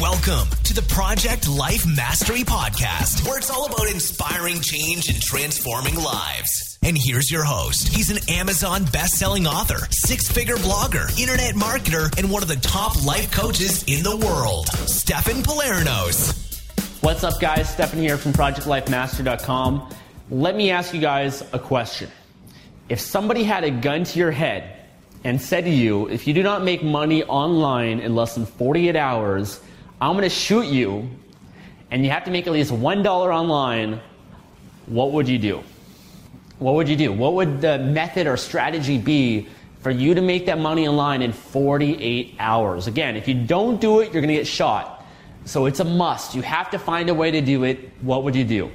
Welcome to the Project Life Mastery Podcast, where it's all about inspiring change and transforming lives. And here's your host. He's an Amazon best-selling author, six-figure blogger, internet marketer, and one of the top life coaches in the world, Stefan Palernos. What's up, guys? Stefan here from ProjectLifeMastery.com. Let me ask you guys a question. If somebody had a gun to your head and said to you, if you do not make money online in less than 48 hours, I'm going to shoot you, and you have to make at least $1 online, what would you do? What would you do? What would the method or strategy be for you to make that money online in 48 hours? Again, if you don't do it, you're going to get shot. So it's a must. You have to find a way to do it. What would you do?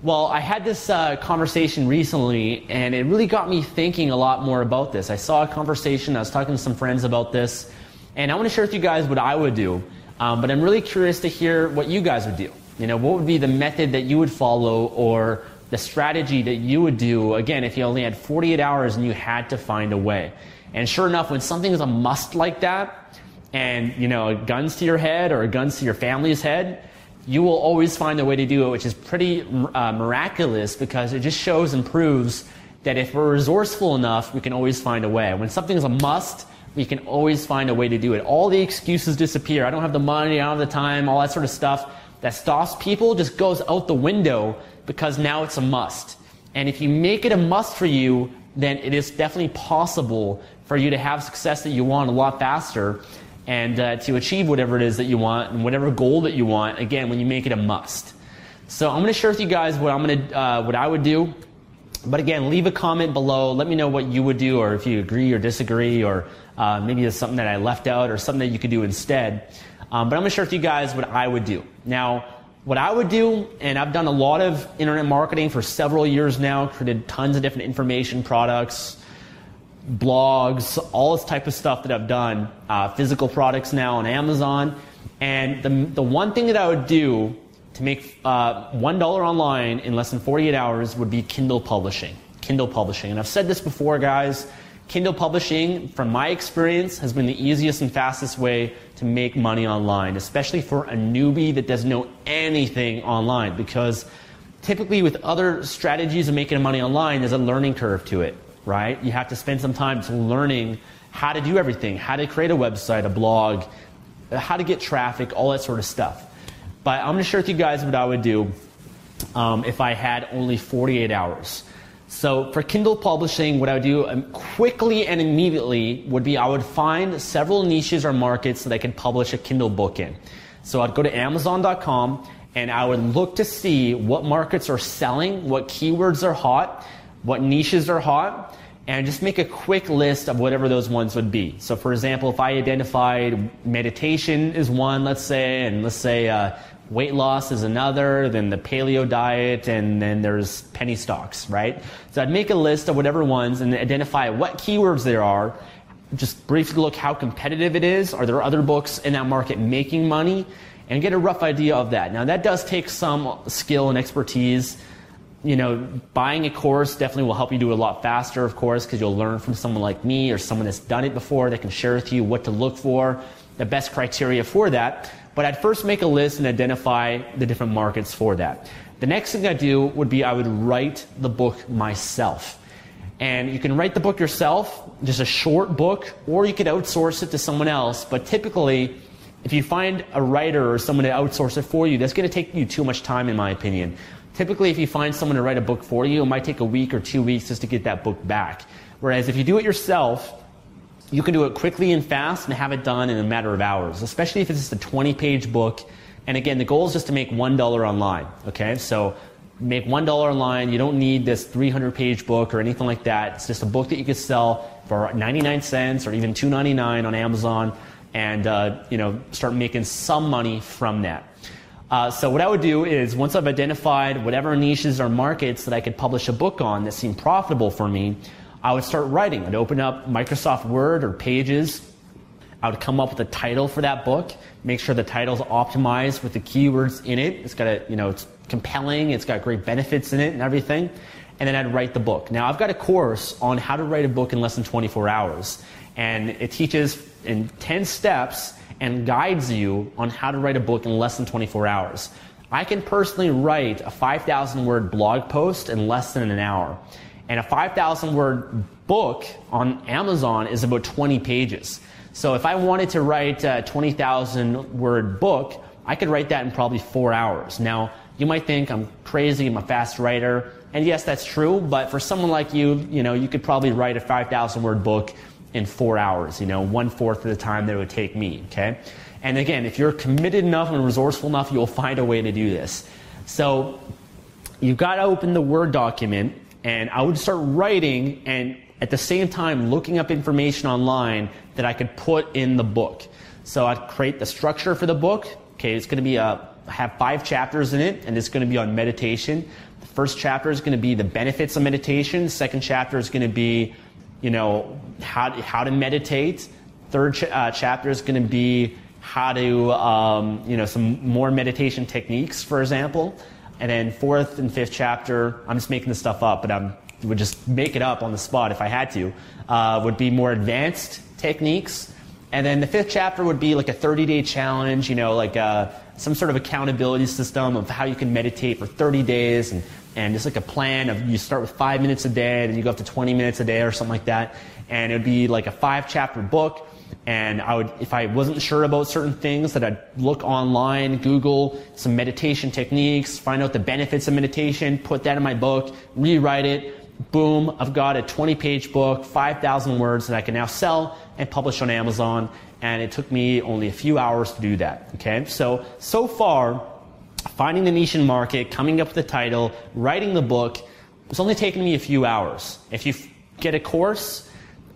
Well, I had this uh, conversation recently, and it really got me thinking a lot more about this. I saw a conversation, I was talking to some friends about this, and I want to share with you guys what I would do. Um, but I'm really curious to hear what you guys would do. You know, what would be the method that you would follow or the strategy that you would do, again, if you only had 48 hours and you had to find a way. And sure enough, when something is a must like that, and, you know, guns to your head or guns to your family's head, you will always find a way to do it, which is pretty uh, miraculous because it just shows and proves that if we're resourceful enough, we can always find a way. When something is a must, we can always find a way to do it. All the excuses disappear. I don't have the money, I don't have the time, all that sort of stuff that stops people just goes out the window because now it's a must. And if you make it a must for you, then it is definitely possible for you to have success that you want a lot faster and uh, to achieve whatever it is that you want and whatever goal that you want. Again, when you make it a must. So I'm going to share with you guys what I'm going to, uh, what I would do. But again, leave a comment below. Let me know what you would do, or if you agree or disagree, or uh, maybe it's something that I left out, or something that you could do instead. Um, but I'm going to share with you guys what I would do. Now, what I would do, and I've done a lot of internet marketing for several years now, created tons of different information products, blogs, all this type of stuff that I've done, uh, physical products now on Amazon. And the, the one thing that I would do to make uh, $1 online in less than 48 hours would be Kindle publishing. Kindle publishing. And I've said this before, guys. Kindle publishing, from my experience, has been the easiest and fastest way to make money online, especially for a newbie that doesn't know anything online. Because typically, with other strategies of making money online, there's a learning curve to it, right? You have to spend some time learning how to do everything, how to create a website, a blog, how to get traffic, all that sort of stuff. But I'm going to share with you guys what I would do um, if I had only 48 hours. So for Kindle publishing, what I would do um, quickly and immediately would be I would find several niches or markets that I could publish a Kindle book in. So I'd go to Amazon.com and I would look to see what markets are selling, what keywords are hot, what niches are hot, and just make a quick list of whatever those ones would be. So for example, if I identified meditation is one, let's say, and let's say uh, Weight loss is another, then the paleo diet, and then there's penny stocks, right? So I'd make a list of whatever ones and identify what keywords there are. Just briefly look how competitive it is. Are there other books in that market making money? And get a rough idea of that. Now that does take some skill and expertise. You know, buying a course definitely will help you do it a lot faster, of course, because you'll learn from someone like me or someone that's done it before that can share with you what to look for, the best criteria for that. But I'd first make a list and identify the different markets for that. The next thing I do would be I would write the book myself. And you can write the book yourself, just a short book, or you could outsource it to someone else. But typically, if you find a writer or someone to outsource it for you, that's going to take you too much time, in my opinion. Typically, if you find someone to write a book for you, it might take a week or two weeks just to get that book back. Whereas if you do it yourself, you can do it quickly and fast and have it done in a matter of hours, especially if it's just a 20 page book. And again, the goal is just to make $1 online. Okay, so make $1 online. You don't need this 300 page book or anything like that. It's just a book that you could sell for 99 cents or even $2.99 on Amazon. and uh, you know start making some money from that. Uh, so what I would do is once I've identified whatever niches or markets that I could publish a book on that seemed profitable for me, I would start writing. I'd open up Microsoft Word or Pages. I would come up with a title for that book, make sure the title's optimized with the keywords in it. It's got a, you know, it's compelling, it's got great benefits in it and everything. And then I'd write the book. Now I've got a course on how to write a book in less than 24 hours. And it teaches in 10 steps and guides you on how to write a book in less than 24 hours. I can personally write a 5,000 word blog post in less than an hour. And a 5,000 word book on Amazon is about 20 pages. So if I wanted to write a 20,000 word book, I could write that in probably four hours. Now, you might think I'm crazy, I'm a fast writer. And yes, that's true, but for someone like you, you know, you could probably write a 5,000 word book in four hours, you know, one fourth of the time that it would take me, okay? And again, if you're committed enough and resourceful enough, you'll find a way to do this. So you've got to open the Word document, and I would start writing and at the same time looking up information online that I could put in the book. So I'd create the structure for the book. Okay, it's going to be a have five chapters in it, and it's going to be on meditation. The first chapter is going to be the benefits of meditation. The second chapter is going to be you know, how, how to meditate. Third ch- uh, chapter is going to be how to, um, you know, some more meditation techniques, for example. And then fourth and fifth chapter, I'm just making this stuff up, but I would just make it up on the spot if I had to, uh, would be more advanced techniques. And then the fifth chapter would be like a 30 day challenge, you know, like uh, some sort of accountability system of how you can meditate for 30 days and and just like a plan of you start with five minutes a day, and then you go up to 20 minutes a day or something like that. And it would be like a five chapter book. And I would, if I wasn't sure about certain things, that I'd look online, Google some meditation techniques, find out the benefits of meditation, put that in my book, rewrite it. Boom, I've got a 20 page book, 5,000 words that I can now sell and publish on Amazon. And it took me only a few hours to do that. Okay. So, so far, finding the niche and market, coming up with the title, writing the book. It's only taken me a few hours. If you get a course,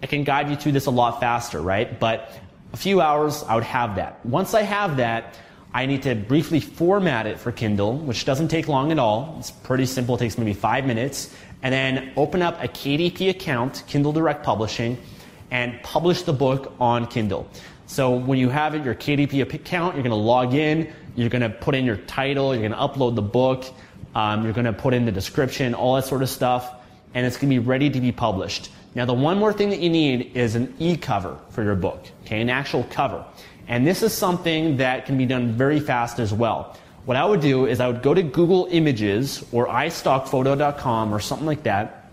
I can guide you through this a lot faster, right? But a few hours, I would have that. Once I have that, I need to briefly format it for Kindle, which doesn't take long at all. It's pretty simple. It takes maybe five minutes. And then open up a KDP account, Kindle Direct Publishing, and publish the book on Kindle. So when you have it, your KDP account, you're going to log in. You're going to put in your title, you're going to upload the book, um, you're going to put in the description, all that sort of stuff, and it's going to be ready to be published. Now, the one more thing that you need is an e-cover for your book, okay, an actual cover. And this is something that can be done very fast as well. What I would do is I would go to Google Images or istockphoto.com or something like that,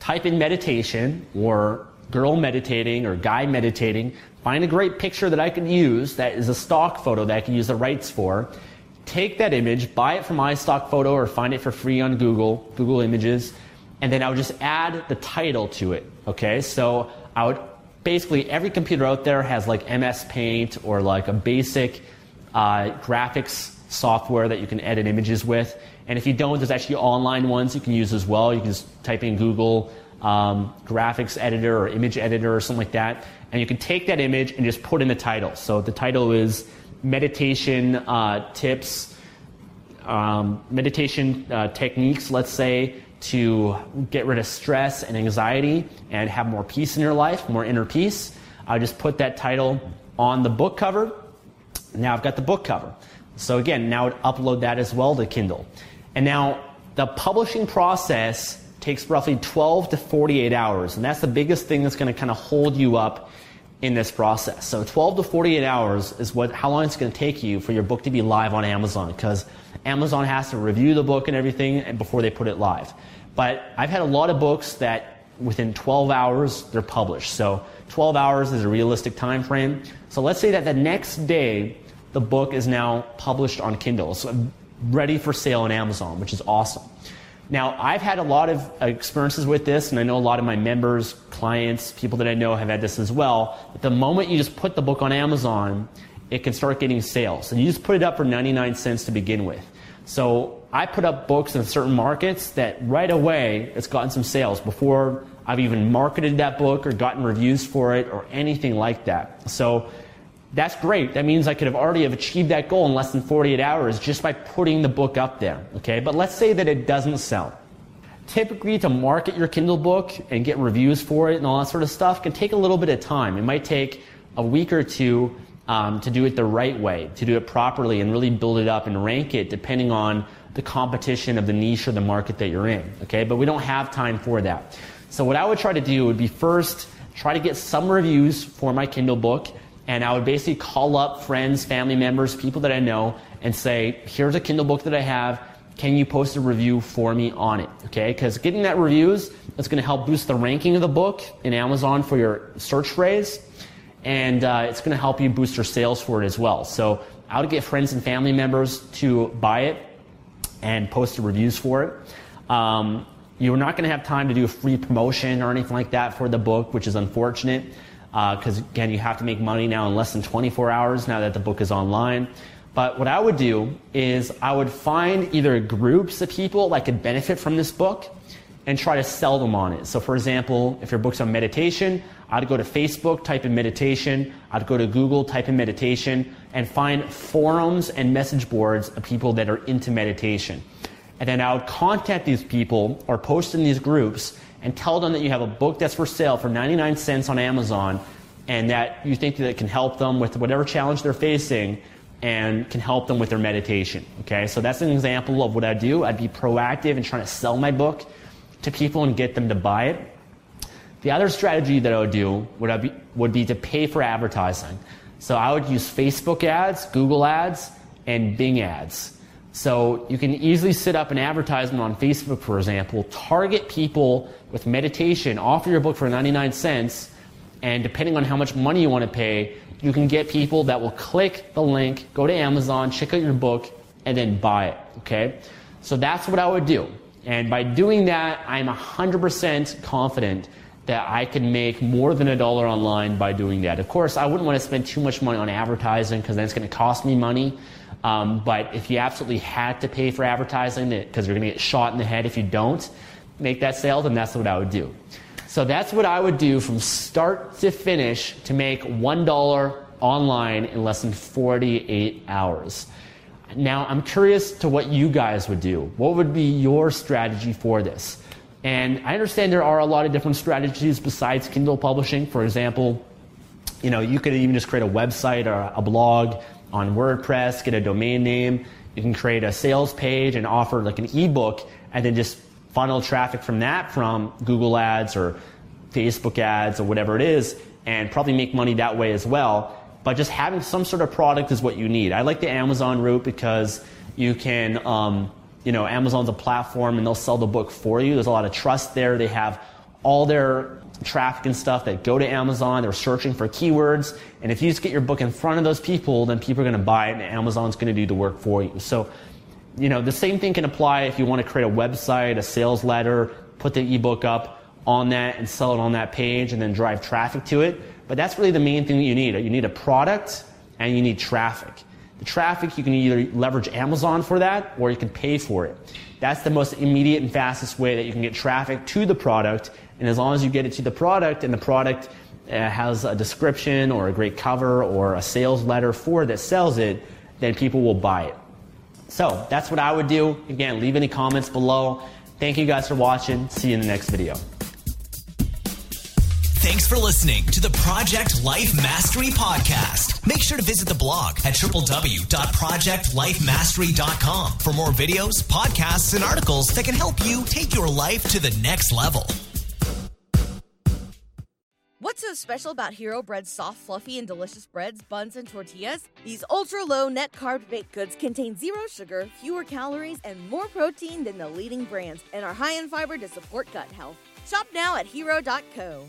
type in meditation or girl meditating or guy meditating, Find a great picture that I can use that is a stock photo that I can use the rights for. Take that image, buy it from iStock Photo or find it for free on Google, Google Images, and then I would just add the title to it. Okay, so I would basically every computer out there has like MS Paint or like a basic uh, graphics software that you can edit images with. And if you don't, there's actually online ones you can use as well. You can just type in Google um, graphics editor or image editor or something like that. And you can take that image and just put in the title. So the title is meditation uh, tips, um, meditation uh, techniques, let's say, to get rid of stress and anxiety and have more peace in your life, more inner peace. I just put that title on the book cover. Now I've got the book cover. So again, now I'd upload that as well to Kindle. And now the publishing process takes roughly 12 to 48 hours. And that's the biggest thing that's going to kind of hold you up in this process. So 12 to 48 hours is what how long it's going to take you for your book to be live on Amazon because Amazon has to review the book and everything before they put it live. But I've had a lot of books that within 12 hours they're published. So 12 hours is a realistic time frame. So let's say that the next day the book is now published on Kindle, so ready for sale on Amazon, which is awesome. Now, I've had a lot of experiences with this, and I know a lot of my members, clients, people that I know have had this as well. But the moment you just put the book on Amazon, it can start getting sales. And you just put it up for 99 cents to begin with. So I put up books in certain markets that right away it's gotten some sales before I've even marketed that book or gotten reviews for it or anything like that. So that's great. That means I could have already have achieved that goal in less than 48 hours just by putting the book up there. Okay, but let's say that it doesn't sell. Typically, to market your Kindle book and get reviews for it and all that sort of stuff can take a little bit of time. It might take a week or two um, to do it the right way, to do it properly, and really build it up and rank it depending on the competition of the niche or the market that you're in. Okay, but we don't have time for that. So what I would try to do would be first try to get some reviews for my Kindle book, and I would basically call up friends, family members, people that I know, and say, "Here's a Kindle book that I have. Can you post a review for me on it?" Okay, because getting that reviews is going to help boost the ranking of the book in Amazon for your search phrase, and uh, it's going to help you boost your sales for it as well. So I would get friends and family members to buy it and post the reviews for it. Um, you're not going to have time to do a free promotion or anything like that for the book, which is unfortunate because, uh, again, you have to make money now in less than 24 hours now that the book is online. But what I would do is I would find either groups of people that could benefit from this book and try to sell them on it. So, for example, if your book's on meditation, I'd go to Facebook, type in meditation. I'd go to Google, type in meditation, and find forums and message boards of people that are into meditation. And then I would contact these people or post in these groups and tell them that you have a book that's for sale for 99 cents on Amazon and that you think that it can help them with whatever challenge they're facing and can help them with their meditation. Okay, so that's an example of what I do. I'd be proactive in trying to sell my book to people and get them to buy it. The other strategy that I would do would be, would be to pay for advertising. So I would use Facebook ads, Google ads, and Bing ads. So you can easily set up an advertisement on Facebook, for example, target people with meditation, offer your book for 99 cents, and depending on how much money you want to pay, you can get people that will click the link, go to Amazon, check out your book, and then buy it. Okay? So that's what I would do. And by doing that, I'm 100% confident that I can make more than a dollar online by doing that. Of course, I wouldn't want to spend too much money on advertising because then it's going to cost me money. Um, but if you absolutely had to pay for advertising because you're going to get shot in the head if you don't make that sale, then that's what I would do. So that's what I would do from start to finish to make $1 online in less than 48 hours. Now, I'm curious to what you guys would do. What would be your strategy for this? And I understand there are a lot of different strategies besides Kindle publishing. For example, you know, you could even just create a website or a blog on WordPress, get a domain name. You can create a sales page and offer like an ebook and then just funnel traffic from that from Google ads or Facebook ads or whatever it is and probably make money that way as well. But just having some sort of product is what you need. I like the Amazon route because you can, um, you know, Amazon's a platform and they'll sell the book for you. There's a lot of trust there. They have all their traffic and stuff that go to Amazon. They're searching for keywords. And if you just get your book in front of those people, then people are going to buy it and Amazon's going to do the work for you. So, you know, the same thing can apply if you want to create a website, a sales letter, put the ebook up on that and sell it on that page and then drive traffic to it. But that's really the main thing that you need. You need a product and you need traffic. The traffic, you can either leverage Amazon for that or you can pay for it. That's the most immediate and fastest way that you can get traffic to the product. And as long as you get it to the product and the product uh, has a description or a great cover or a sales letter for that sells it, then people will buy it. So that's what I would do. Again, leave any comments below. Thank you guys for watching. See you in the next video. For listening to the Project Life Mastery Podcast. Make sure to visit the blog at www.projectlifemastery.com for more videos, podcasts, and articles that can help you take your life to the next level. What's so special about Hero Bread's soft, fluffy, and delicious breads, buns, and tortillas? These ultra low net carb baked goods contain zero sugar, fewer calories, and more protein than the leading brands, and are high in fiber to support gut health. Shop now at hero.co.